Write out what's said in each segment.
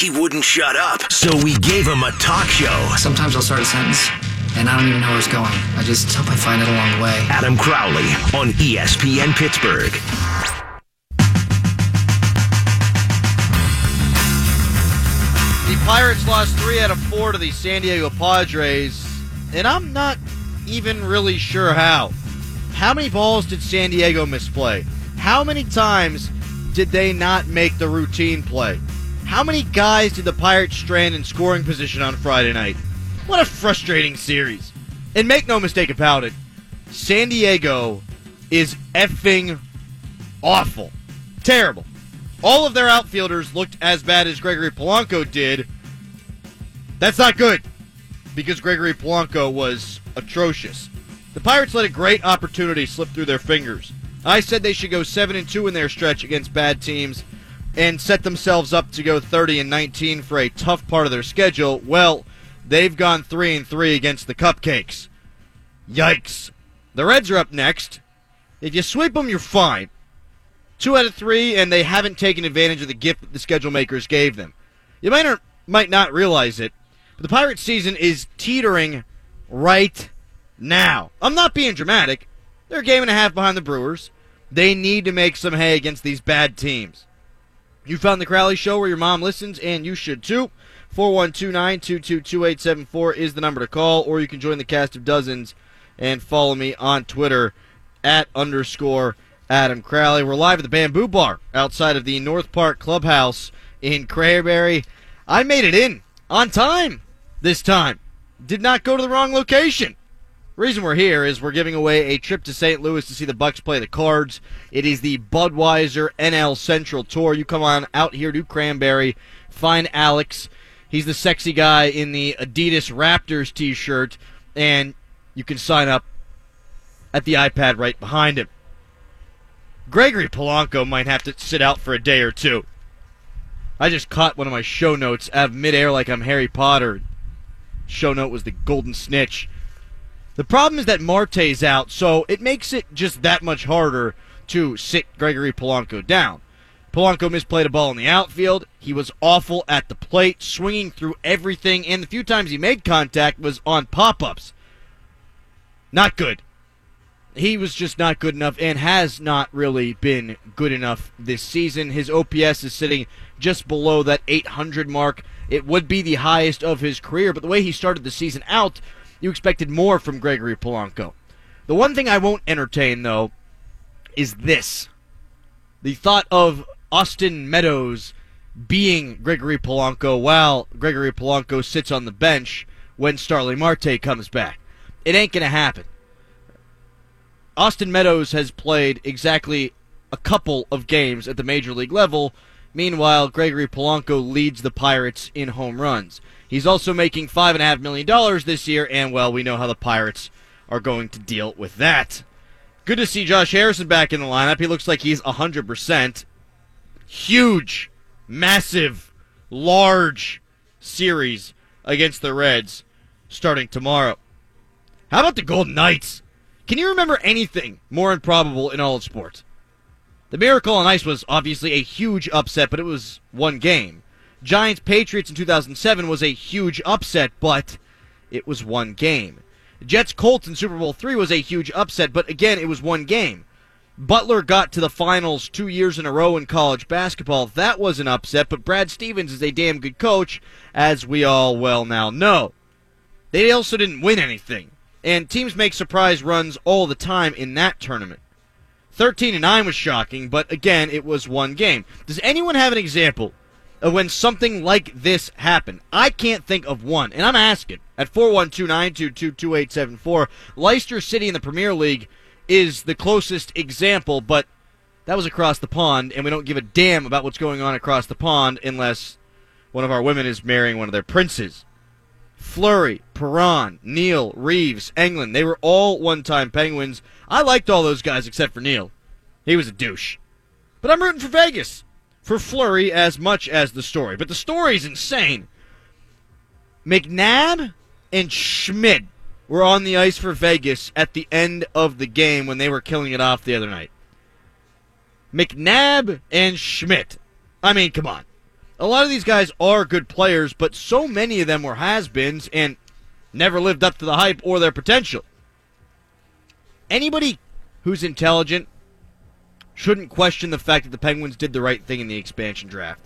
he wouldn't shut up. So we gave him a talk show. Sometimes I'll start a sentence and I don't even know where it's going. I just hope I find it along the way. Adam Crowley on ESPN Pittsburgh. The Pirates lost three out of four to the San Diego Padres, and I'm not even really sure how. How many balls did San Diego misplay? How many times did they not make the routine play? How many guys did the Pirates strand in scoring position on Friday night? What a frustrating series. And make no mistake about it, San Diego is effing awful. Terrible. All of their outfielders looked as bad as Gregory Polanco did. That's not good because Gregory Polanco was atrocious. The Pirates let a great opportunity slip through their fingers. I said they should go 7 and 2 in their stretch against bad teams and set themselves up to go 30 and 19 for a tough part of their schedule. Well, they've gone 3 and 3 against the Cupcakes. Yikes. The Reds are up next. If you sweep them, you're fine. Two out of three, and they haven't taken advantage of the gift that the schedule makers gave them. You might or might not realize it, but the Pirates season is teetering right now. I'm not being dramatic. They're a game and a half behind the Brewers. They need to make some hay against these bad teams. You found the Crowley Show where your mom listens, and you should too. 412-922-2874 is the number to call, or you can join the cast of dozens and follow me on Twitter at underscore Adam Crowley. We're live at the Bamboo Bar outside of the North Park Clubhouse in Cranberry. I made it in on time this time. Did not go to the wrong location. Reason we're here is we're giving away a trip to St. Louis to see the Bucks play the Cards. It is the Budweiser NL Central Tour. You come on out here to Cranberry, find Alex. He's the sexy guy in the Adidas Raptors t-shirt, and you can sign up at the iPad right behind him. Gregory Polanco might have to sit out for a day or two. I just caught one of my show notes out of midair like I'm Harry Potter. Show note was the golden snitch. The problem is that Marte's out, so it makes it just that much harder to sit Gregory Polanco down. Polanco misplayed a ball in the outfield. He was awful at the plate, swinging through everything, and the few times he made contact was on pop ups. Not good he was just not good enough and has not really been good enough this season. His OPS is sitting just below that 800 mark. It would be the highest of his career, but the way he started the season out, you expected more from Gregory Polanco. The one thing I won't entertain, though, is this the thought of Austin Meadows being Gregory Polanco while Gregory Polanco sits on the bench when Starling Marte comes back. It ain't going to happen. Austin Meadows has played exactly a couple of games at the major league level. Meanwhile, Gregory Polanco leads the Pirates in home runs. He's also making $5.5 million this year, and, well, we know how the Pirates are going to deal with that. Good to see Josh Harrison back in the lineup. He looks like he's 100%. Huge, massive, large series against the Reds starting tomorrow. How about the Golden Knights? Can you remember anything more improbable in all of sports? The Miracle on Ice was obviously a huge upset, but it was one game. Giants Patriots in 2007 was a huge upset, but it was one game. Jets Colts in Super Bowl three was a huge upset, but again, it was one game. Butler got to the finals two years in a row in college basketball. That was an upset, but Brad Stevens is a damn good coach, as we all well now know. They also didn't win anything. And teams make surprise runs all the time in that tournament. 13 and 9 was shocking, but again, it was one game. Does anyone have an example when something like this happened? I can't think of one, and I'm asking at 412-922-2874. Leicester City in the Premier League is the closest example, but that was across the pond, and we don't give a damn about what's going on across the pond unless one of our women is marrying one of their princes. Fleury, Perron, Neal, Reaves, Engelland. They were all one time Penguins. I liked all those guys except for Neal. He was a douche. But I'm rooting for Vegas. For Fleury as much as the story. But the story's insane. McNabb and Schmidt were on the ice for Vegas at the end of the game when they were killing it off the other night. McNabb and Schmidt. I mean, come on. A lot of these guys are good players, but so many of them were has-beens and never lived up to the hype or their potential. Anybody who's intelligent shouldn't question the fact that the Penguins did the right thing in the expansion draft.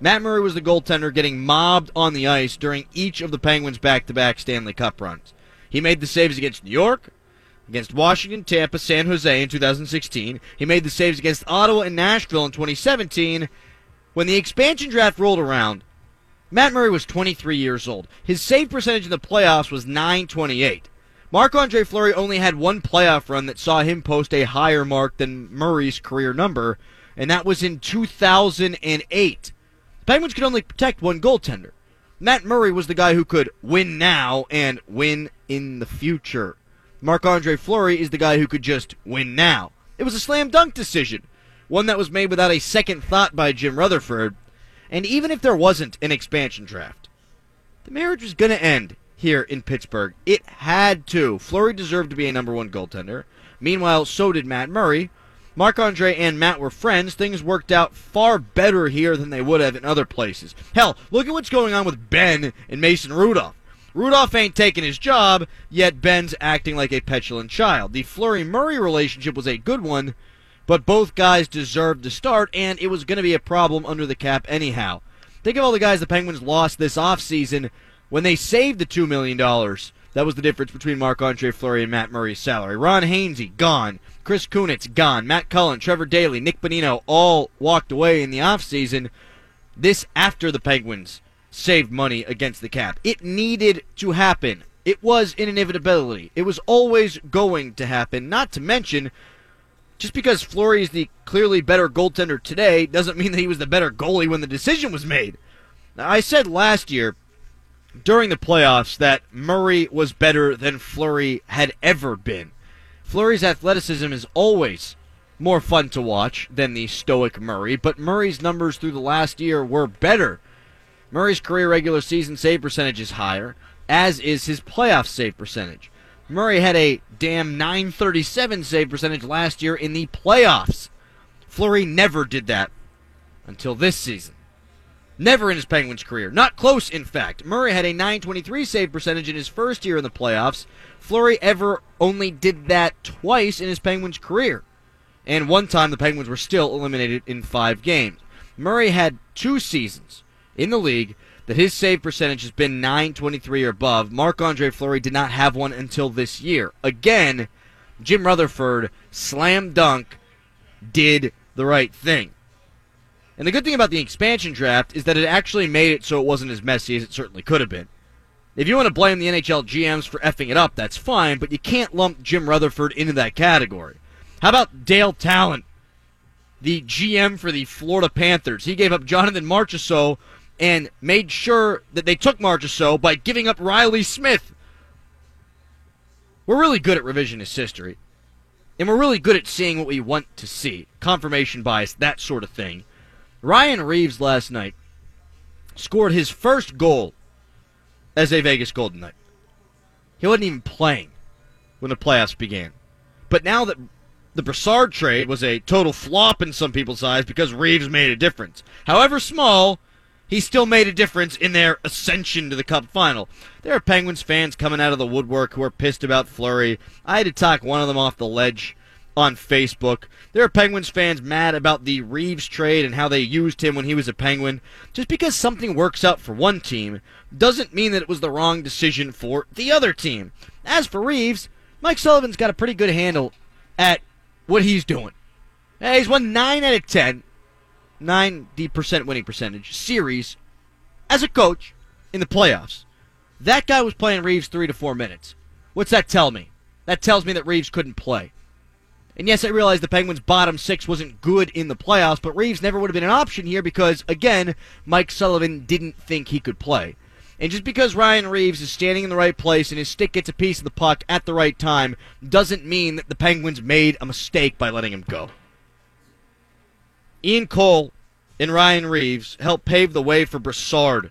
Matt Murray was the goaltender getting mobbed on the ice during each of the Penguins' back to back Stanley Cup runs. He made the saves against New York, against Washington, Tampa, San Jose in 2016. He made the saves against Ottawa and Nashville in 2017. When the expansion draft rolled around, Matt Murray was 23 years old. His save percentage in the playoffs was 928. Marc Andre Fleury only had one playoff run that saw him post a higher mark than Murray's career number, and that was in 2008. The Penguins could only protect one goaltender. Matt Murray was the guy who could win now and win in the future. Marc Andre Fleury is the guy who could just win now. It was a slam dunk decision, one that was made without a second thought by Jim Rutherford. And even if there wasn't an expansion draft, the marriage was going to end here in Pittsburgh. It had to. Fleury deserved to be a number one goaltender. Meanwhile, so did Matt Murray. Marc Andre and Matt were friends. Things worked out far better here than they would have in other places. Hell, look at what's going on with Ben and Mason Rudolph. Rudolph ain't taking his job, yet Ben's acting like a petulant child. The Fleury Murray relationship was a good one, but both guys deserved to start, and it was going to be a problem under the cap anyhow. Think of all the guys the Penguins lost this offseason when they saved the $2 million, that was the difference between Marc Andre Fleury and Matt Murray's salary. Ron Hainsey, gone. Chris Kunitz, gone. Matt Cullen, Trevor Daley, Nick Bonino all walked away in the offseason. This after the Penguins saved money against the cap. It needed to happen. It was an inevitability. It was always going to happen. Not to mention, just because Fleury is the clearly better goaltender today doesn't mean that he was the better goalie when the decision was made. Now, I said last year during the playoffs that Murray was better than Fleury had ever been. Fleury's athleticism is always more fun to watch than the stoic Murray, but Murray's numbers through the last year were better. Murray's career regular season save percentage is higher, as is his playoff save percentage. Murray had a damn 937 save percentage last year in the playoffs. Fleury never did that until this season. Never in his Penguins career. Not close, in fact. Murray had a 923 save percentage in his first year in the playoffs. Fleury ever only did that twice in his Penguins career. And one time the Penguins were still eliminated in five games. Murray had two seasons in the league that his save percentage has been 923 or above. Marc Andre Fleury did not have one until this year. Again, Jim Rutherford, slam dunk, did the right thing. And the good thing about the expansion draft is that it actually made it so it wasn't as messy as it certainly could have been. If you want to blame the NHL GMs for effing it up, that's fine, but you can't lump Jim Rutherford into that category. How about Dale Tallon, the GM for the Florida Panthers? He gave up Jonathan Marchessault and made sure that they took Marchessault by giving up Reilly Smith. We're really good at revisionist history. And we're really good at seeing what we want to see. Confirmation bias, that sort of thing. Ryan Reaves last night scored his first goal as a Vegas Golden Knight. He wasn't even playing when the playoffs began. But now that the Brassard trade was a total flop in some people's eyes because Reaves made a difference. However small, he still made a difference in their ascension to the Cup final. There are Penguins fans coming out of the woodwork who are pissed about Fleury. I had to talk one of them off the ledge on Facebook. There are Penguins fans mad about the Reaves trade and how they used him when he was a Penguin. Just because something works out for one team doesn't mean that it was the wrong decision for the other team. As for Reaves, Mike Sullivan's got a pretty good handle at what he's doing. He's won 9 out of 10, 90% winning percentage series as a coach in the playoffs. That guy was playing Reaves three to four minutes. What's that tell me? That tells me that Reaves couldn't play. And yes, I realize the Penguins' bottom six wasn't good in the playoffs, but Reaves never would have been an option here because, again, Mike Sullivan didn't think he could play. And just because Ryan Reaves is standing in the right place and his stick gets a piece of the puck at the right time doesn't mean that the Penguins made a mistake by letting him go. Ian Cole and Ryan Reaves helped pave the way for Brassard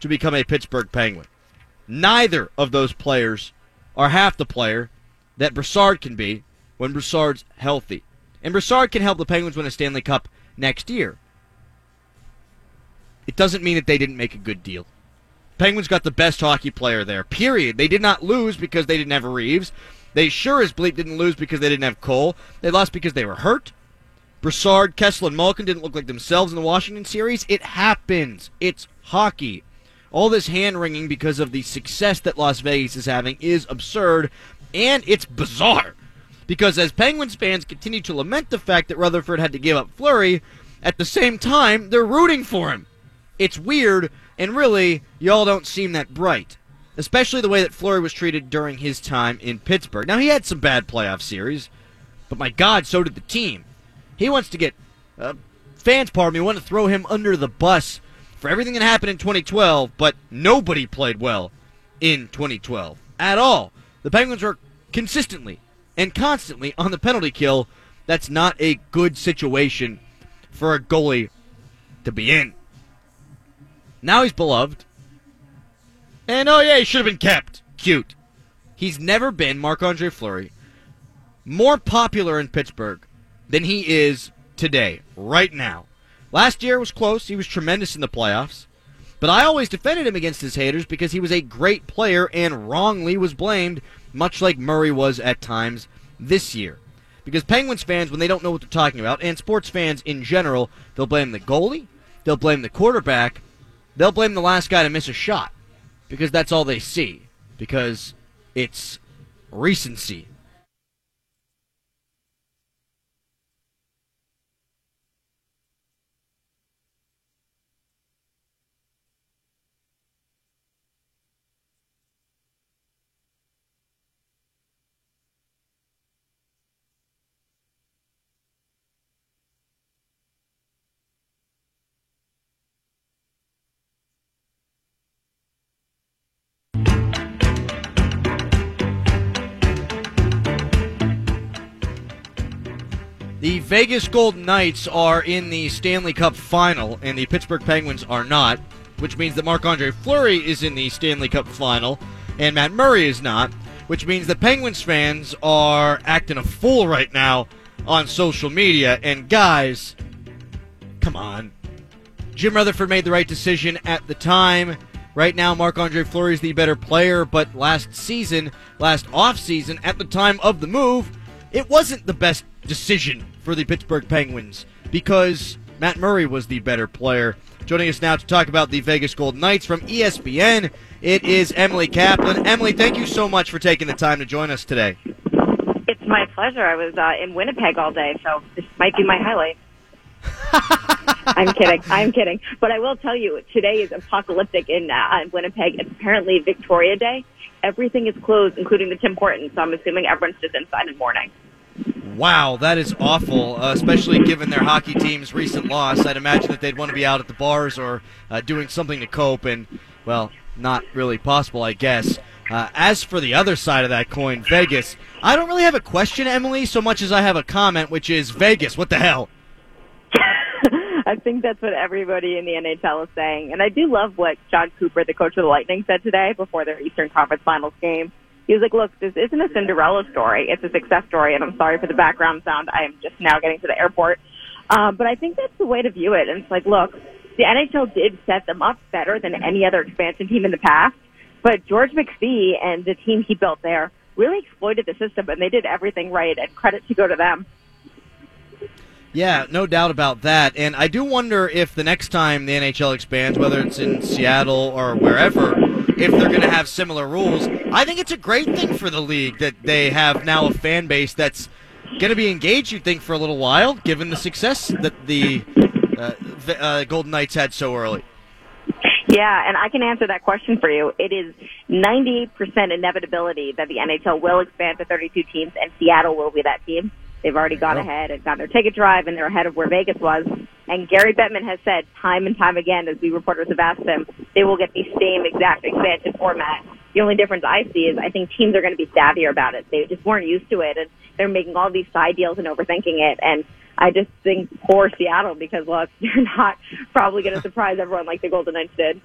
to become a Pittsburgh Penguin. Neither of those players are half the player that Brassard can be when Brassard's healthy. And Brassard can help the Penguins win a Stanley Cup next year. it doesn't mean that they didn't make a good deal. Penguins got the best hockey player there, period. They did not lose because they didn't have Reaves. They sure as bleep didn't lose because they didn't have Cole. They lost because they were hurt. Brassard, Kessel, and Malkin didn't look like themselves in the Washington series. It happens. It's hockey. All this hand wringing because of the success that Las Vegas is having is absurd, and it's bizarre. Because as Penguins fans continue to lament the fact that Rutherford had to give up Fleury, at the same time, they're rooting for him. It's weird, and really, y'all don't seem that bright. Especially the way that Fleury was treated during his time in Pittsburgh. Now, he had some bad playoff series, but my God, so did the team. He wants to get. Uh, fans, pardon me, want to throw him under the bus for everything that happened in 2012, but nobody played well in 2012 at all. The Penguins were consistently and constantly on the penalty kill. That's not a good situation for a goalie to be in. Now he's beloved. And oh yeah, he should have been kept. Cute. He's never been, Marc Andre Fleury, more popular in Pittsburgh than he is today, right now. Last year was close. He was tremendous in the playoffs. But I always defended him against his haters because he was a great player and wrongly was blamed, much like Murray was at times this year. Because Penguins fans, when they don't know what they're talking about, and sports fans in general, they'll blame the goalie, they'll blame the quarterback, they'll blame the last guy to miss a shot. Because that's all they see. Because it's recency. The Vegas Golden Knights are in the Stanley Cup final, and the Pittsburgh Penguins are not, which means that Marc Andre Fleury is in the Stanley Cup final, and Matt Murray is not, which means that Penguins fans are acting a fool right now on social media. And guys, come on. Jim Rutherford made the right decision at the time. Right now, Marc Andre Fleury is the better player, but last season, last offseason, at the time of the move, it wasn't the best decision for the Pittsburgh Penguins because Matt Murray was the better player. Joining us now to talk about the Vegas Golden Knights from ESPN, it is Emily Kaplan. Emily, thank you so much for taking the time to join us today. It's my pleasure. I was uh, in Winnipeg all day, so this might be my highlight. I'm kidding. I'm kidding. But I will tell you, today is apocalyptic in uh, Winnipeg. It's apparently Victoria Day. Everything is closed, including the Tim Hortons. So I'm assuming everyone's just inside in mourning. Wow, that is awful, uh, especially given their hockey team's recent loss. I'd imagine that they'd want to be out at the bars or uh, doing something to cope, and, well, not really possible, I guess. Uh, as for the other side of that coin, Vegas, I don't really have a question, Emily, so much as I have a comment, which is Vegas, what the hell? I think that's what everybody in the NHL is saying. And I do love what Jon Cooper, the coach of the Lightning, said today before their Eastern Conference Finals game. He was like, look, this isn't a Cinderella story. It's a success story. And I'm sorry for the background sound. I am just now getting to the airport. Um, but I think that's the way to view it. And it's like, look, the NHL did set them up better than any other expansion team in the past. But George McPhee and the team he built there really exploited the system and they did everything right. And credit to go to them. Yeah, no doubt about that. And I do wonder if the next time the NHL expands, whether it's in Seattle or wherever, if they're going to have similar rules. I think it's a great thing for the league that they have now a fan base that's going to be engaged, You'd think, for a little while, given the success that the uh, uh, Golden Knights had so early. Yeah, and I can answer that question for you. It is 98% inevitability that the NHL will expand to 32 teams, and Seattle will be that team. They've already gone ahead and got their ticket drive, and they're ahead of where Vegas was. And Gary Bettman has said time and time again, as we reporters have asked him, they will get the same exact expansion format. The only difference I see is I think teams are going to be savvier about it. They just weren't used to it, and they're making all these side deals and overthinking it. And I just think poor Seattle because look, you're not probably going to surprise everyone like the Golden Knights did.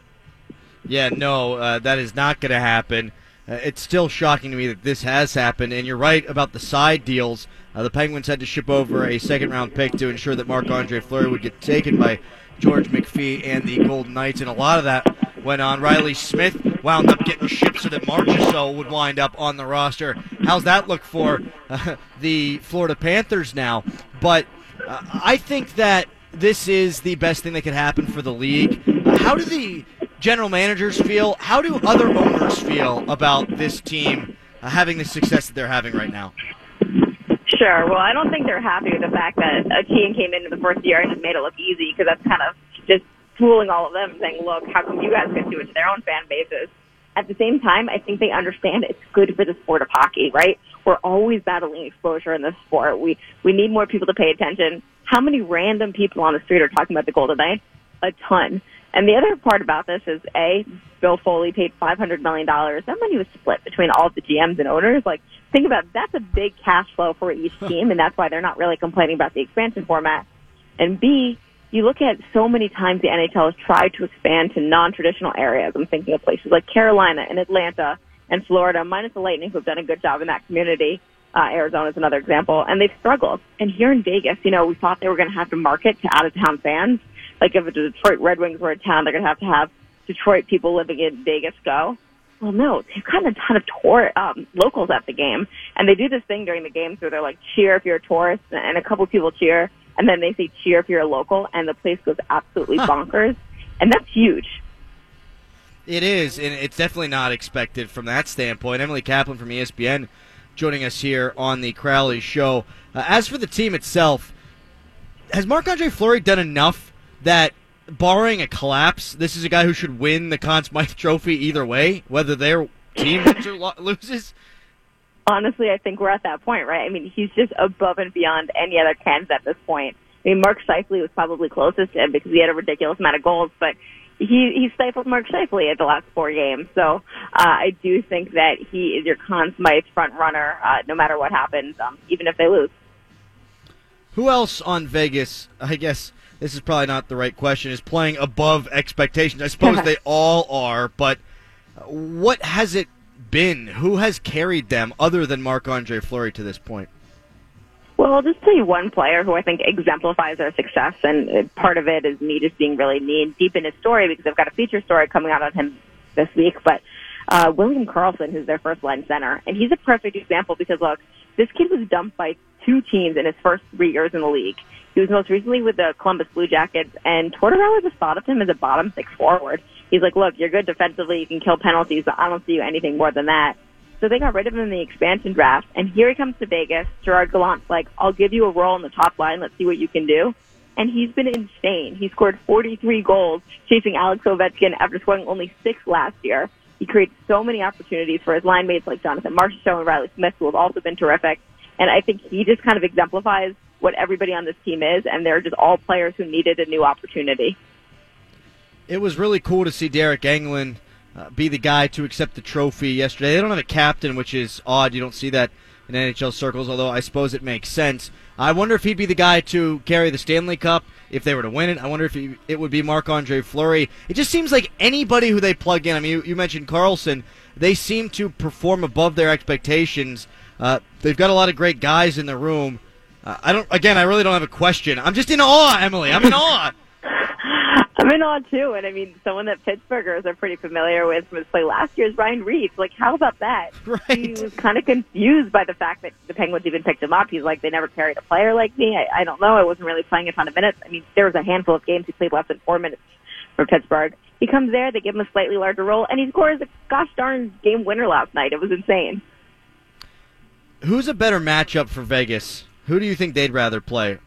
Yeah, no, uh, that is not going to happen. Uh, it's still shocking to me that this has happened, and you're right about the side deals. Uh, the Penguins had to ship over a second round pick to ensure that Marc Andre Fleury would get taken by George McPhee and the Golden Knights, and a lot of that went on. Reilly Smith wound up getting shipped so that Marchessault would wind up on the roster. How's that look for uh, the Florida Panthers now? But uh, I think that this is the best thing that could happen for the league. Uh, how do the general managers feel? How do other owners feel about this team uh, having the success that they're having right now? Sure. Well, I don't think they're happy with the fact that a team came into the first year and just made it look easy because that's kind of just fooling all of them, saying, "Look, how come you guys can do it to their own fan bases?" At the same time, I think they understand it's good for the sport of hockey, right? We're always battling exposure in this sport. We we need more people to pay attention. How many random people on the street are talking about the Golden Knights? A ton. And the other part about this is a Bill Foley paid five hundred million dollars. That money was split between all of the GMs and owners. Like think about it, that's a big cash flow for each team, and that's why they're not really complaining about the expansion format. And B, you look at so many times the NHL has tried to expand to non-traditional areas. I'm thinking of places like Carolina and Atlanta and Florida, minus the Lightning, who've done a good job in that community. Uh, Arizona is another example, and they've struggled. And here in Vegas, you know, we thought they were going to have to market to out-of-town fans. Like if the Detroit Red Wings were in town, they're going to have to have Detroit people living in Vegas go. Well, no, they've got a ton of tour um, locals at the game, and they do this thing during the games where they're like cheer if you're a tourist, and a couple people cheer, and then they say cheer if you're a local, and the place goes absolutely bonkers, and that's huge. It is, and it's definitely not expected from that standpoint. Emily Kaplan from ESPN joining us here on the Crowley Show. Uh, as for the team itself, has Marc Andre Fleury done enough that, barring a collapse, this is a guy who should win the Conn Smythe Trophy either way, whether their team wins or lo- loses? honestly, I think we're at that point, right? I mean, he's just above and beyond any other candidate at this point. I mean, Mark Scheifele was probably closest to him because he had a ridiculous amount of goals, but he he stifled Mark Scheifele at the last four games. So uh, I do think that he is your Conn Smythe front runner, uh, no matter what happens, um, even if they lose. Who else on Vegas? I guess this is probably not the right question. Is playing above expectations? I suppose they all are, but what has it been? Who has carried them other than Marc Andre Fleury to this point? Well, I'll just tell you one player who I think exemplifies their success, and part of it is me just being really knee deep in his story because I've got a feature story coming out on him this week. But uh, William Karlsson, who's their first line center, and he's a perfect example because look, this kid was dumped by two teams in his first three years in the league. He was most recently with the Columbus Blue Jackets, and Tortorella just thought of him as a bottom six forward. He's like, look, you're good defensively, you can kill penalties, but I don't see you anything more than that. So they got rid of him in the expansion draft, and here he comes to Vegas. Gerard Gallant's like, I'll give you a role in the top line. Let's see what you can do. And he's been insane. He scored 43 goals chasing Alex Ovechkin after scoring only six last year. He creates so many opportunities for his line mates like Jonathan Marchessault and Reilly Smith, who have also been terrific. And I think he just kind of exemplifies what everybody on this team is, and they're just all players who needed a new opportunity. It was really cool to see Deryk Engelland uh, be the guy to accept the trophy yesterday. They don't have a captain, which is odd. You don't see that in NHL circles, although I suppose it makes sense. I wonder if he'd be the guy to carry the Stanley Cup if they were to win it. I wonder if he, it would be Marc Andre Fleury. It just seems like anybody who they plug in. I mean, you, you mentioned Karlsson, They seem to perform above their expectations. Uh, they've got a lot of great guys in the room. Uh, I don't. Again, I really don't have a question. I'm just in awe, Emily. I'm in awe. I'm in awe too, and I mean, someone that Pittsburghers are pretty familiar with from his play last year is Ryan Reaves. Like, how about that? Right. He was kind of confused by the fact that the Penguins even picked him up. He's like, they never carried a player like me. I, I don't know. I wasn't really playing a ton of minutes. I mean, there was a handful of games he played less than four minutes for Pittsburgh. He comes there, they give him a slightly larger role, and he scores a gosh darn game winner last night. It was insane. Who's a better matchup for Vegas? Who do you think they'd rather play?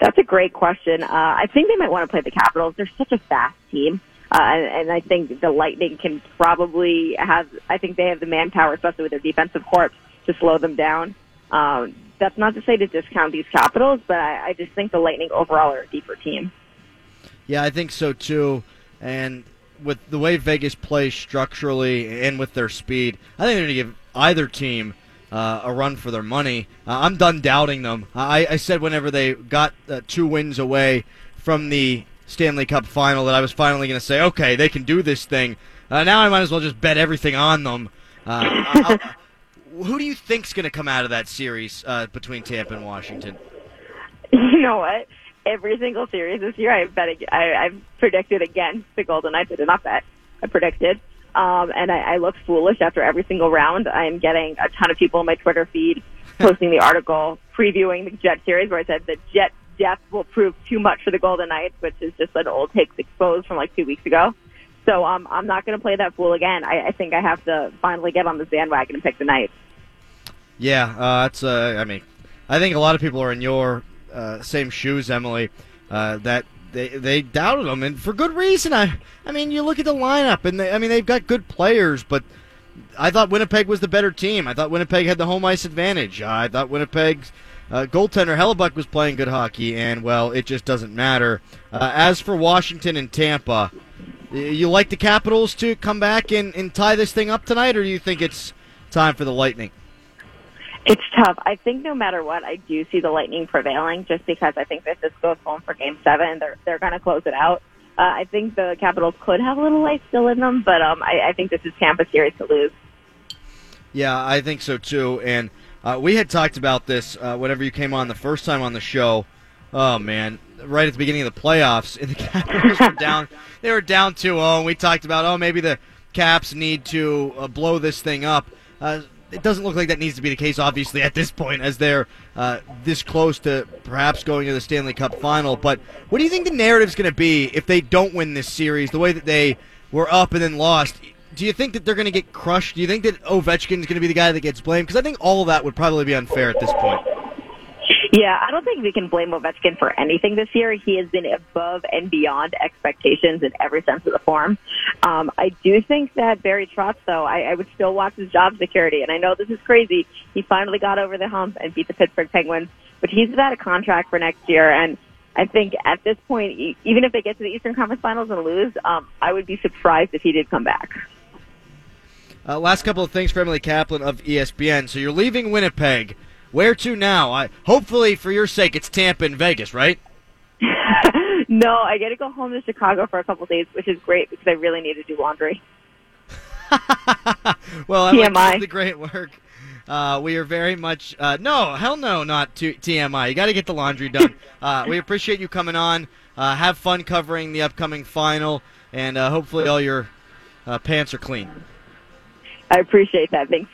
That's a great question. Uh, I think they might want to play the Capitals. They're such a fast team. Uh, and, and I think the Lightning can probably have, I think they have the manpower, especially with their defensive corps, to slow them down. Um, that's not to say to discount these Capitals, but I, I just think the Lightning overall are a deeper team. Yeah, I think so too. And with the way Vegas plays structurally and with their speed, I think they're going to give either team uh, a run for their money. Uh, I'm done doubting them. I, I said whenever they got uh, two wins away from the Stanley Cup final that I was finally going to say, okay, they can do this thing. Uh, now I might as well just bet everything on them. Uh, who do you think's going to come out of that series uh, between Tampa and Washington? You know what? every single series this year. I bet I, I've predicted against the Golden Knights. I did not bet. I predicted. Um, and I, I looked foolish after every single round. I am getting a ton of people in my Twitter feed posting the article previewing the Jet series where I said the Jet depth will prove too much for the Golden Knights, which is just an old takes exposed from like two weeks ago. So um, I'm not going to play that fool again. I, I think I have to finally get on the bandwagon and pick the Knights. Yeah, uh, that's. Uh, I mean, I think a lot of people are in your uh, same shoes, Emily. Uh, that they they doubted them, and for good reason. I I mean, you look at the lineup, and they, I mean they've got good players, but I thought Winnipeg was the better team. I thought Winnipeg had the home ice advantage. I thought Winnipeg's uh, goaltender Hellebuyck was playing good hockey, and well, it just doesn't matter. Uh, as for Washington and Tampa, you like the Capitals to come back and, and tie this thing up tonight, or do you think it's time for the Lightning? It's tough. I think no matter what, I do see the Lightning prevailing just because I think that this goes home for Game Seven. They're they're going to close it out. Uh, I think the Capitals could have a little life still in them, but um, I, I think this is Tampa series to lose. Yeah, I think so too. And uh, we had talked about this uh, whenever you came on the first time on the show. Oh man, right at the beginning of the playoffs, and the Capitals were down. They were down 2-0, and we talked about oh maybe the Caps need to uh, blow this thing up. It doesn't look like that needs to be the case, obviously, at this point, as they're uh, this close to perhaps going to the Stanley Cup final. But what do you think the narrative's going to be if they don't win this series the way that they were up and then lost? Do you think that they're going to get crushed? Do you think that Ovechkin's going to be the guy that gets blamed? Because I think all of that would probably be unfair at this point. Yeah, I don't think we can blame Ovechkin for anything this year. He has been above and beyond expectations in every sense of the form. Um, I do think that Barry Trotz, though, I, I would still watch his job security. And I know this is crazy. He finally got over the hump and beat the Pittsburgh Penguins, but he's without a contract for next year. And I think at this point, even if they get to the Eastern Conference Finals and lose, um, I would be surprised if he did come back. Uh, last couple of things for Emily Kaplan of ESPN. So you're leaving Winnipeg. Where to now? I, hopefully, for your sake, it's Tampa and Vegas, right? no, I get to go home to Chicago for a couple days, which is great because I really need to do laundry. well, Emily, TMI. keep the great work. Uh, we are very much uh, no, hell no, not to TMI. You got to get the laundry done. uh, we appreciate you coming on. Uh, have fun covering the upcoming final, and uh, hopefully all your uh, pants are clean. I appreciate that. Thanks.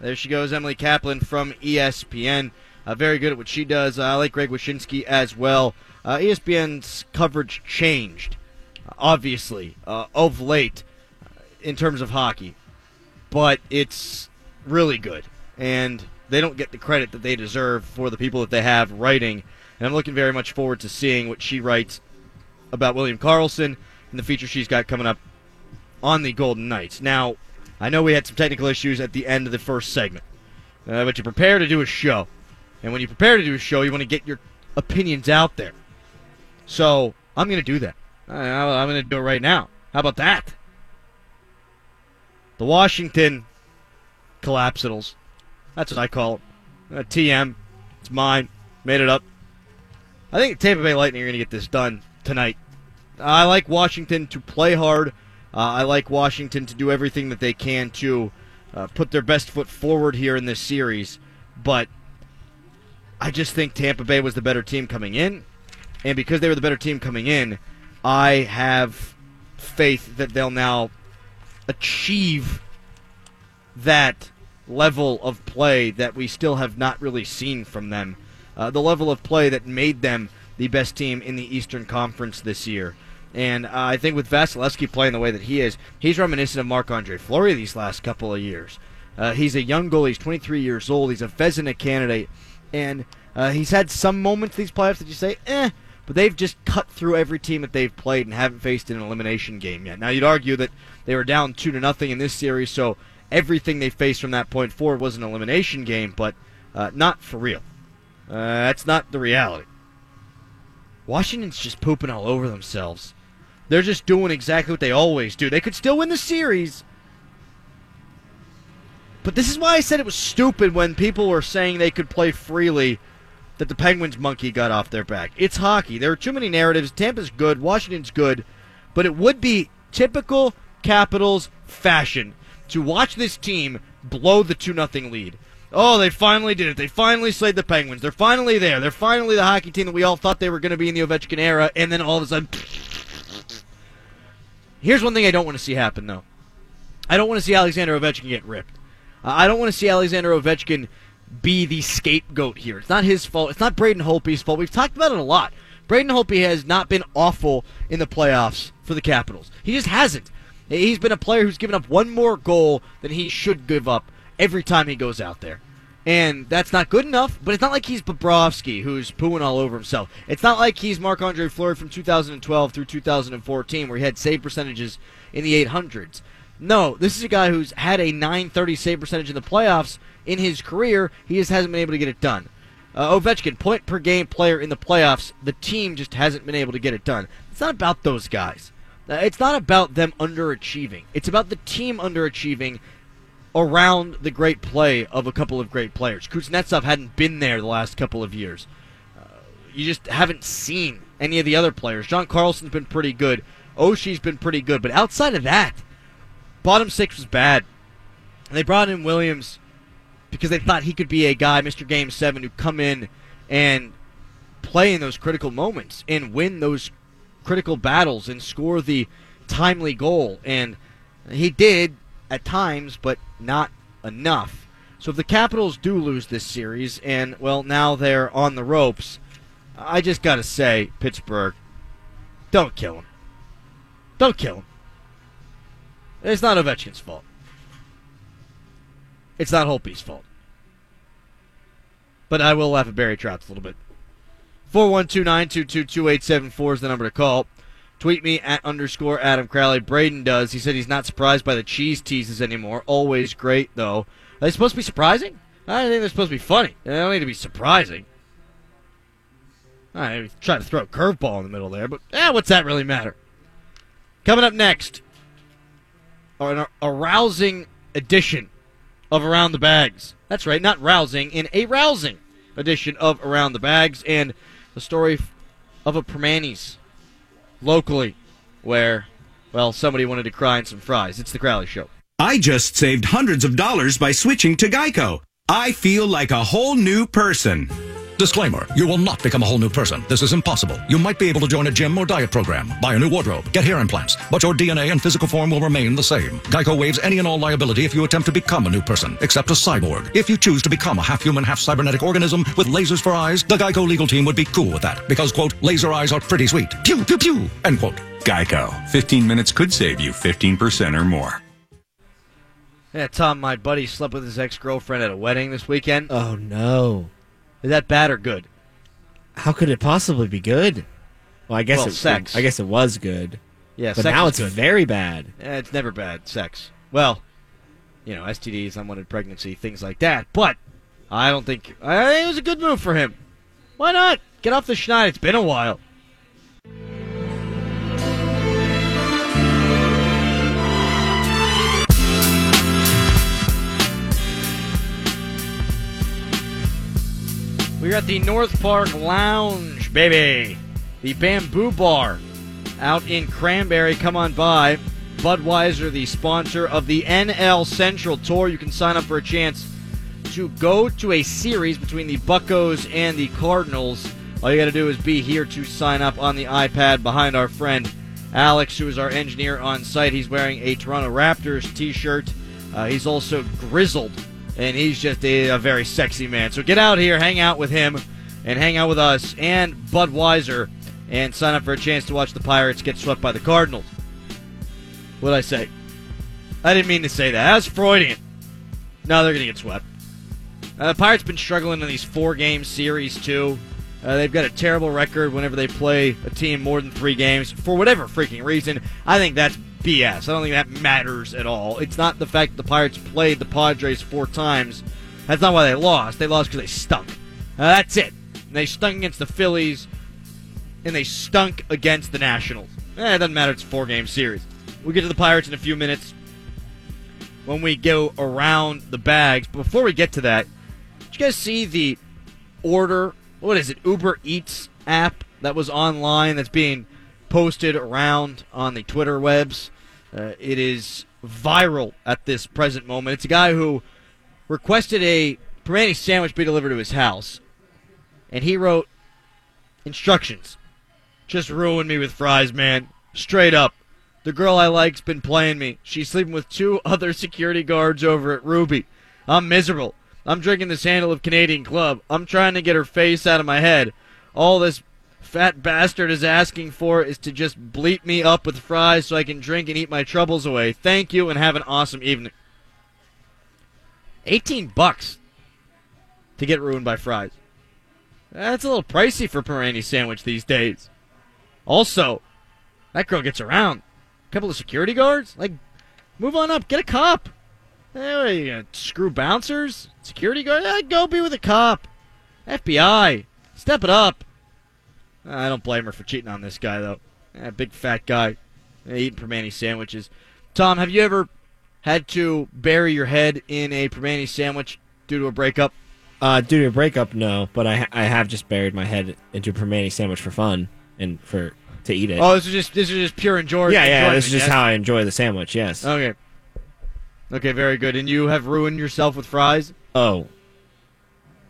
There she goes, Emily Kaplan from ESPN. Uh, very good at what she does. Uh, I like Greg Wyshynski as well. Uh, ESPN's coverage changed, obviously, uh, of late uh, in terms of hockey, but it's really good, and they don't get the credit that they deserve for the people that they have writing. And I'm looking very much forward to seeing what she writes about William Karlsson and the feature she's got coming up on the Golden Knights. Now, I know we had some technical issues at the end of the first segment, uh, but you prepare to do a show. And when you prepare to do a show, you want to get your opinions out there. So I'm going to do that. I, I'm going to do it right now. How about that? The Washington Collapsitals. That's what I call it. Uh, TM. It's mine. Made it up. I think Tampa Bay Lightning are going to get this done tonight. I like Washington to play hard. Uh, I like Washington to do everything that they can to uh, put their best foot forward here in this series. But I just think Tampa Bay was the better team coming in. And because they were the better team coming in, I have faith that they'll now achieve that level of play that we still have not really seen from them. Uh, the level of play that made them the best team in the Eastern Conference this year. And uh, I think with Vasilevskiy playing the way that he is, he's reminiscent of Marc Andre Fleury these last couple of years. Uh, he's a young goalie. He's 23 years old. He's a Vezina candidate. And uh, he's had some moments these playoffs that you say, eh, but they've just cut through every team that they've played and haven't faced an elimination game yet. Now, you'd argue that they were down 2 to nothing in this series, so everything they faced from that point forward was an elimination game, but uh, not for real. Uh, that's not the reality. Washington's just pooping all over themselves. They're just doing exactly what they always do. They could still win the series. But this is why I said it was stupid when people were saying they could play freely that the Penguins monkey got off their back. It's hockey. There are too many narratives. Tampa's good, Washington's good, but it would be typical Capitals fashion to watch this team blow the 2 0 lead Oh, they finally did it. They finally slayed the Penguins. They're finally there. They're finally the hockey team that we all thought they were going to be in the Ovechkin era, and then all of a sudden. Here's one thing I don't want to see happen, though. I don't want to see Alexander Ovechkin get ripped. Uh, I don't want to see Alexander Ovechkin be the scapegoat here. It's not his fault. It's not Braden Holtby's fault. We've talked about it a lot. Braden Holtby has not been awful in the playoffs for the Capitals. He just hasn't. He's been a player who's given up one more goal than he should give up every time he goes out there. And that's not good enough, but it's not like he's Bobrovsky, who's pooing all over himself. It's not like he's Marc Andre Fleury from 2012 through 2014, where he had save percentages in the 800s. No, this is a guy who's had a 930 save percentage in the playoffs in his career. He just hasn't been able to get it done. Uh, Ovechkin, point per game player in the playoffs. The team just hasn't been able to get it done. It's not about those guys. Uh, it's not about them underachieving. It's about the team underachieving around the great play of a couple of great players. Kuznetsov hadn't been there the last couple of years. Uh, you just haven't seen any of the other players. John Carlson's been pretty good. Oshie's been pretty good. But outside of that, bottom six was bad. And they brought in Williams because they thought he could be a guy, Mr. Game 7, who come in and play in those critical moments and win those critical battles and score the timely goal. And he did at times, but not enough. So if the Capitals do lose this series, and, well, now they're on the ropes, I just got to say, Pittsburgh, don't kill him. Don't kill him. It's not Ovechkin's fault. It's not Holtby's fault. But I will laugh at Barry Trotz a little bit. 412-922-2874 is the number to call. Tweet me at underscore Adam Crowley. Braden does. He said he's not surprised by the cheese teases anymore. Always great, though. Are they supposed to be surprising? I think they're supposed to be funny. They don't need to be surprising. I tried to throw a curveball in the middle there, but eh, what's that really matter? Coming up next, an arousing edition of Around the Bags. That's right, not rousing, in a rousing edition of Around the Bags, and the story of a Primanti's locally where, well, somebody wanted to cry in some fries. It's the Crowley Show. I just saved hundreds of dollars by switching to Geico. I feel like a whole new person. Disclaimer You will not become a whole new person. This is impossible. You might be able to join a gym or diet program, buy a new wardrobe, get hair implants, but your DNA and physical form will remain the same. Geico waives any and all liability if you attempt to become a new person, except a cyborg. If you choose to become a half human, half cybernetic organism with lasers for eyes, the Geico legal team would be cool with that because, quote, laser eyes are pretty sweet. Pew, pew, pew, end quote. Geico. 15 minutes could save you 15% or more. Yeah, Tom, my buddy slept with his ex girlfriend at a wedding this weekend. Oh no. Is that bad or good? How could it possibly be good? Well, I guess Well, it, sex. I guess it was good, Yeah, but now it's good. very bad. Eh, it's never bad, sex. Well, you know, STDs, unwanted pregnancy, things like that. But I don't think I think it was a good move for him. Why not? Get off the schneid. It's been a while. We're at the North Park Lounge, baby. The Bamboo Bar out in Cranberry. Come on by. Budweiser, the sponsor of the NL Central Tour. You can sign up for a chance to go to a series between the Buccos and the Cardinals. All you got to do is be here to sign up on the iPad behind our friend Alex, who is our engineer on site. He's wearing a Toronto Raptors t shirt. Uh, he's also grizzled, and he's just a, a very sexy man. So get out here, hang out with him, and hang out with us and Budweiser, and sign up for a chance to watch the Pirates get swept by the Cardinals. What'd I say? I didn't mean to say that. That's Freudian. No, they're to get swept. Uh, the Pirates been struggling in these four game series, too. Uh, they've got a terrible record whenever they play a team more than three games for whatever freaking reason. I think that's BS. I don't think that matters at all. It's not the fact that the Pirates played the Padres four times. That's not why they lost. They lost because they stunk. That's it. And they stunk against the Phillies, and they stunk against the Nationals. Eh, it doesn't matter. It's a four game series. We'll get to the Pirates in a few minutes when we go around the bags. But before we get to that, did you guys see the order? What is it? Uber Eats app that was online that's being posted around on the Twitter webs. Uh, it is viral at this present moment. It's a guy who requested a Primanti sandwich be delivered to his house, and he wrote instructions. Just ruin me with fries, man. Straight up. The girl I like's been playing me. She's sleeping with two other security guards over at Ruby. I'm miserable. I'm drinking this handle of Canadian Club. I'm trying to get her face out of my head. All this fat bastard is asking for is to just bleep me up with fries so I can drink and eat my troubles away. Thank you and have an awesome evening. 18 bucks to get ruined by fries. That's a little pricey for Primanti sandwich these days. Also, that girl gets around. A couple of security guards? Like, move on up, get a cop. Eh, you gonna screw bouncers? Security guard? Eh, go be with a cop. FBI. Step it up. I don't blame her for cheating on this guy, though. Eh, big fat guy. Eating Primanti sandwiches. Tom, have you ever had to bury your head in a Primanti sandwich due to a breakup? Uh, due to a breakup, no, but I ha- I have just buried my head into a Primanti sandwich for fun and for to eat it. Oh, this is just this is just pure enjoy- yeah, yeah. enjoyment. This is just yes? how I enjoy the sandwich. Yes. Okay. Okay, very good. And you have ruined yourself with fries? Oh,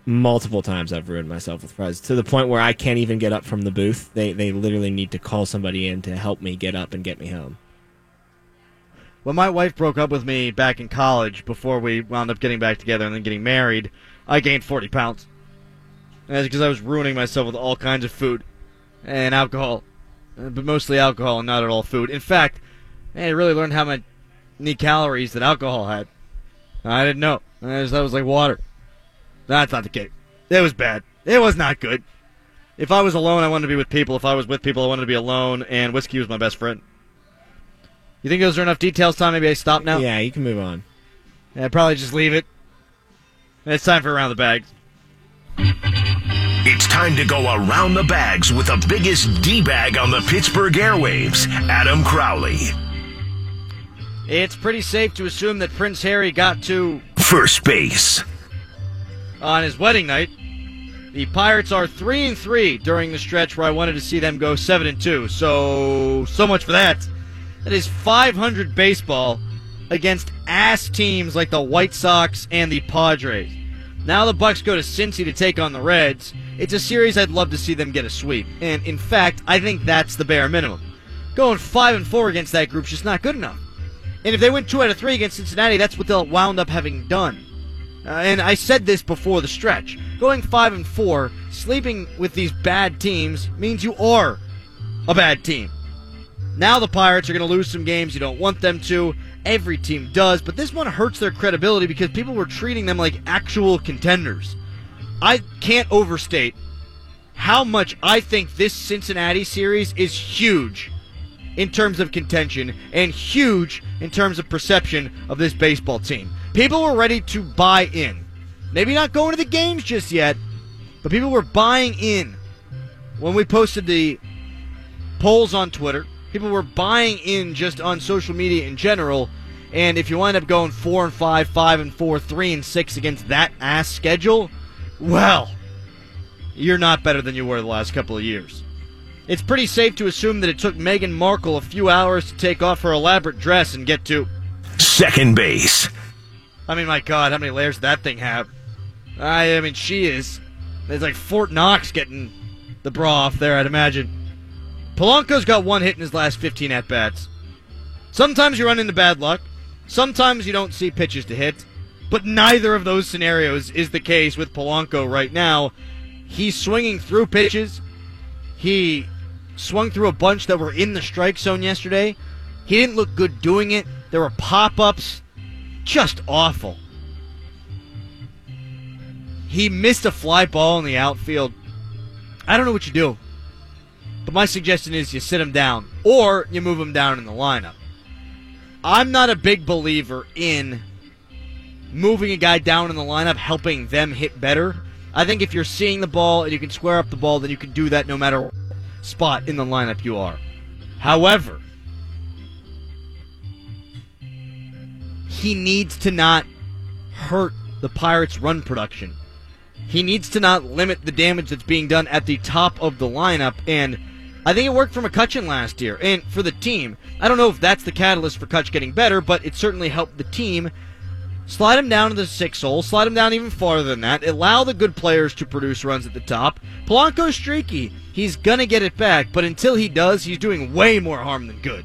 multiple times I've ruined myself with fries to the point where I can't even get up from the booth. They they literally need to call somebody in to help me get up and get me home. When my wife broke up with me back in college, before we wound up getting back together and then getting married, I gained 40 pounds. And that's because I was ruining myself with all kinds of food and alcohol. But mostly alcohol and not at all food. In fact, I really learned how many calories that alcohol had. I didn't know. It was like water. That's not the case. It was bad. It was not good. If I was alone, I wanted to be with people. If I was with people, I wanted to be alone, and whiskey was my best friend. You think those are enough details, Tom? Maybe I stop now? Yeah, you can move on. Yeah, probably just leave it. It's time for Around the Bags. It's time to go around the bags with the biggest D bag on the Pittsburgh airwaves, Adam Crowley. It's pretty safe to assume that Prince Harry got to First base. On his wedding night. The Pirates are three and three during the stretch where I wanted to see them go seven and two. So so much for that. That is 500 baseball against ass teams like the White Sox and the Padres. Now the Bucs go to Cincy to take on the Reds. It's a series I'd love to see them get a sweep, and in fact, I think that's the bare minimum. Going five and four against that group's just not good enough. And if they win two out of three against Cincinnati, that's what they'll wound up having done. Uh, and I said this before the stretch. Going five and four, sleeping with these bad teams means you are a bad team. Now the Pirates are going to lose some games you don't want them to. Every team does, but this one hurts their credibility because people were treating them like actual contenders. I can't overstate how much I think this Cincinnati series is huge in terms of contention and huge in terms of perception of this baseball team. People were ready to buy in. Maybe not going to the games just yet, but people were buying in. When we posted the polls on Twitter, people were buying in just on social media in general. And if you wind up going four and five, five and four, three and six against that ass schedule, well, you're not better than you were the last couple of years. It's pretty safe to assume that it took Meghan Markle a few hours to take off her elaborate dress and get to. Second base. I mean, my God, how many layers that thing have? I, I mean, she is. It's like Fort Knox getting the bra off there, I'd imagine. Polanco's got one hit in his last 15 at bats. Sometimes you run into bad luck. Sometimes you don't see pitches to hit. But neither of those scenarios is the case with Polanco right now. He's swinging through pitches. He swung through a bunch that were in the strike zone yesterday. He didn't look good doing it. There were pop ups. Just awful. He missed a fly ball in the outfield. I don't know what you do. But my suggestion is you sit him down or you move him down in the lineup. I'm not a big believer in moving a guy down in the lineup, helping them hit better. I think if you're seeing the ball and you can square up the ball, then you can do that no matter what spot in the lineup you are. However, he needs to not hurt the Pirates' run production. He needs to not limit the damage that's being done at the top of the lineup. And I think it worked for McCutcheon last year and for the team. I don't know if that's the catalyst for Kutch getting better, but it certainly helped the team. Slide him down to the six hole. Slide him down even farther than that. Allow the good players to produce runs at the top. Polanco's streaky. He's gonna get it back, but until he does, he's doing way more harm than good.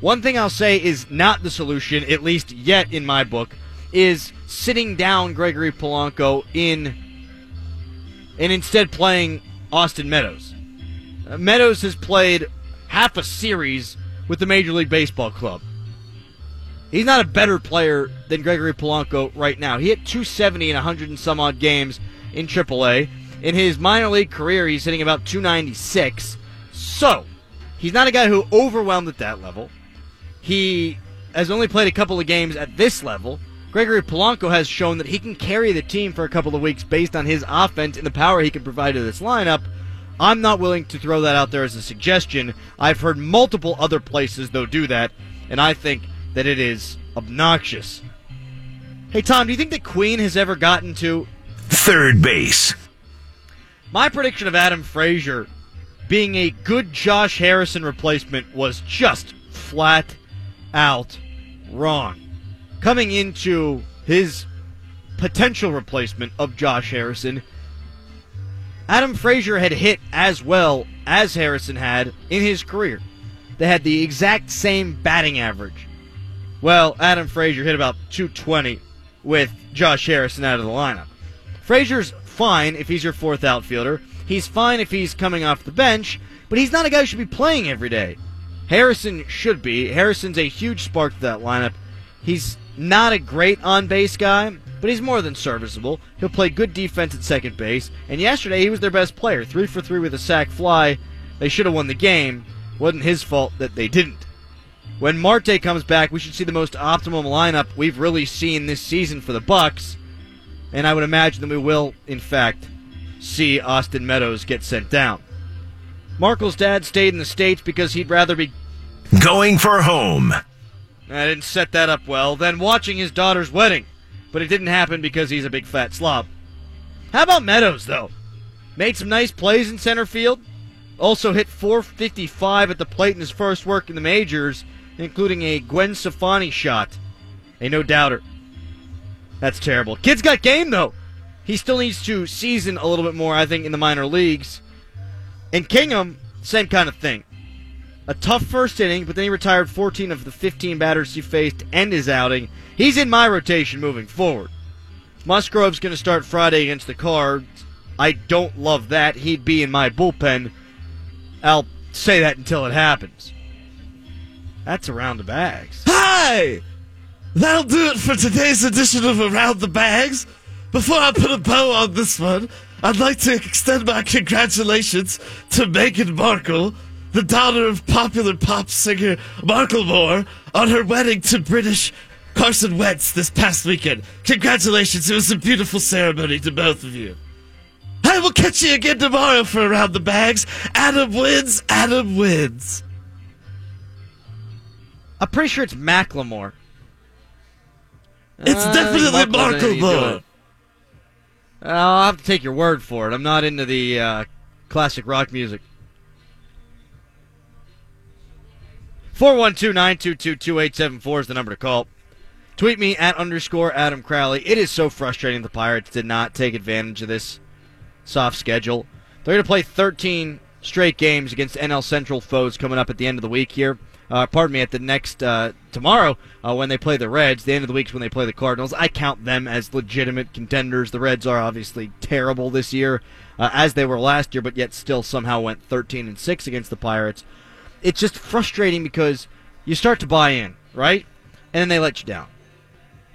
One thing I'll say is not the solution, at least yet in my book, is sitting down Gregory Polanco in and instead playing Austin Meadows. Uh, Meadows has played half a series with the Major League Baseball club. He's not a better player than Gregory Polanco right now. He hit 270 in 100 and some odd games in AAA. In his minor league career, he's hitting about 296. So, he's not a guy who overwhelmed at that level. He has only played a couple of games at this level. Gregory Polanco has shown that he can carry the team for a couple of weeks based on his offense and the power he can provide to this lineup. I'm not willing to throw that out there as a suggestion. I've heard multiple other places, though, do that, and I think that it is obnoxious. Hey, Tom, do you think that Queen has ever gotten to Third base. My prediction of Adam Frazier being a good Josh Harrison replacement was just flat out wrong. Coming into his potential replacement of Josh Harrison, Adam Frazier had hit as well as Harrison had in his career. They had the exact same batting average. Well, Adam Frazier hit about 220 with Josh Harrison out of the lineup. Frazier's fine if he's your fourth outfielder. He's fine if he's coming off the bench, but he's not a guy who should be playing every day. Harrison should be. Harrison's a huge spark to that lineup. He's not a great on base guy, but he's more than serviceable. He'll play good defense at second base, and yesterday he was their best player. Three for three with a sac fly. They should have won the game. Wasn't his fault that they didn't. When Marte comes back, we should see the most optimum lineup we've really seen this season for the Bucs, and I would imagine that we will, in fact, see Austin Meadows get sent down. Markle's dad stayed in the States because he'd rather be Going for home. I didn't set that up well. Then watching his daughter's wedding. But it didn't happen because he's a big fat slob. How about Meadows, though? Made some nice plays in center field. Also hit 455 at the plate in his first work in the majors, including a Gwen Stefani shot. A no doubter. That's terrible. Kid's got game, though. He still needs to season a little bit more, I think, in the minor leagues. And Kingham, same kind of thing. A tough first inning, but then he retired 14 of the 15 batters he faced to end his outing. He's in my rotation moving forward. Musgrove's going to start Friday against the Cards. I don't love that. He'd be in my bullpen. I'll say that until it happens. That's around the bags. Hi! That'll do it for today's edition of Around the Bags. Before I put a bow on this one, I'd like to extend my congratulations to Meghan Markle, the daughter of popular pop singer Marklemore, on her wedding to British Carson Wentz this past weekend. Congratulations, it was a beautiful ceremony to both of you. I will catch you again tomorrow for Around the Bags. Adam wins, Adam wins. I'm pretty sure it's Macklemore. It's Uh, definitely Markle's gonna need to do Marklemore. I'll have to take your word for it. I'm not into the uh, classic rock music. 412-922-2874 is the number to call. Tweet me at underscore Adam Crowley. It is so frustrating the Pirates did not take advantage of this soft schedule. They're going to play 13 straight games against NL Central foes coming up at the end of the week here. Uh, pardon me, at the next uh, tomorrow uh, when they play the Reds. The end of the week is when they play the Cardinals. I count them as legitimate contenders. The Reds are obviously terrible this year, uh, as they were last year, but yet still somehow went 13 and six against the Pirates. It's just frustrating because you start to buy in, right, and then they let you down.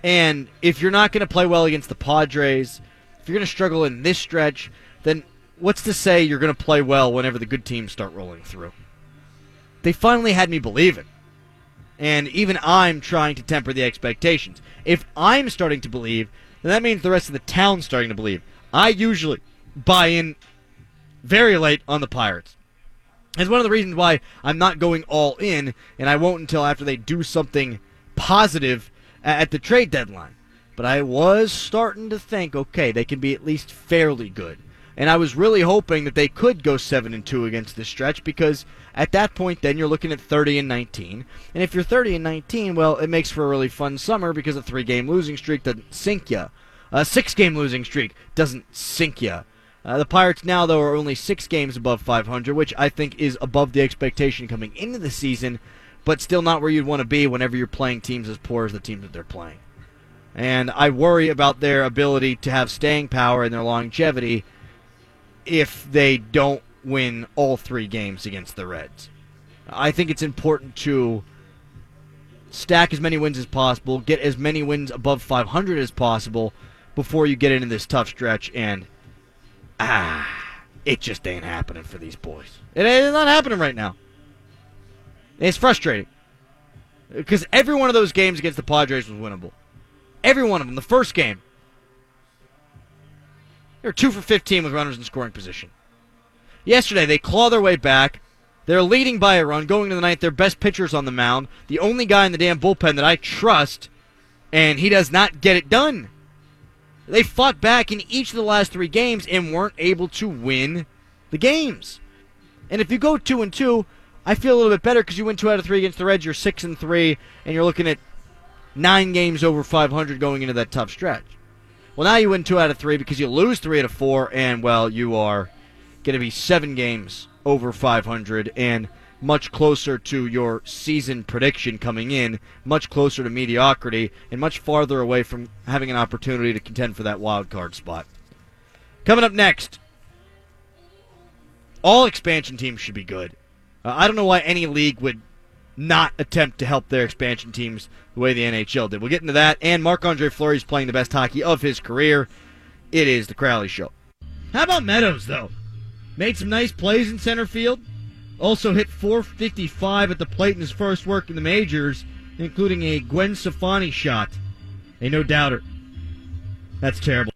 And if you're not going to play well against the Padres, if you're going to struggle in this stretch, then what's to say you're going to play well whenever the good teams start rolling through? They finally had me believing. And even I'm trying to temper the expectations. If I'm starting to believe, then that means the rest of the town's starting to believe. I usually buy in very late on the Pirates. It's one of the reasons why I'm not going all in, and I won't until after they do something positive at the trade deadline. But I was starting to think, okay, they can be at least fairly good. And I was really hoping that they could go 7 and 2 against this stretch because at that point then you're looking at 30 and 19. And if you're 30 and 19, well, it makes for a really fun summer because a 3-game losing streak doesn't sink you. A 6-game losing streak doesn't sink you. Uh, the Pirates now, though, are only six games above 500, which I think is above the expectation coming into the season, but still not where you'd want to be whenever you're playing teams as poor as the teams that they're playing. And I worry about their ability to have staying power and their longevity if they don't win all three games against the Reds. I think it's important to stack as many wins as possible, get as many wins above 500 as possible before you get into this tough stretch and ah, it just ain't happening for these boys. It ain't not happening right now. It's frustrating because every one of those games against the Padres was winnable. Every one of them. The first game, they were two for 15 with runners in scoring position. Yesterday, they claw their way back. They're leading by a run, going to the ninth. Their best pitcher's on the mound. The only guy in the damn bullpen that I trust, and he does not get it done. They fought back in each of the last three games and weren't able to win the games. And if you go two and two, I feel a little bit better because you win two out of three against the Reds. You're six and three, and you're looking at nine games over 500 going into that tough stretch. Well, now you win two out of three because you lose three out of four, and well, you are going to be seven games over 500 and much closer to your season prediction coming in, much closer to mediocrity, and much farther away from having an opportunity to contend for that wild card spot. Coming up next, all expansion teams should be good. Uh, I don't know why any league would not attempt to help their expansion teams the way the NHL did. We'll get into that, and Marc Andre Fleury is playing the best hockey of his career. It is the Crowley Show. How about Meadows, though? Made some nice plays in center field. Also hit 455 at the plate in his first work in the majors, including a Gwen Stefani shot. A no doubter. That's terrible.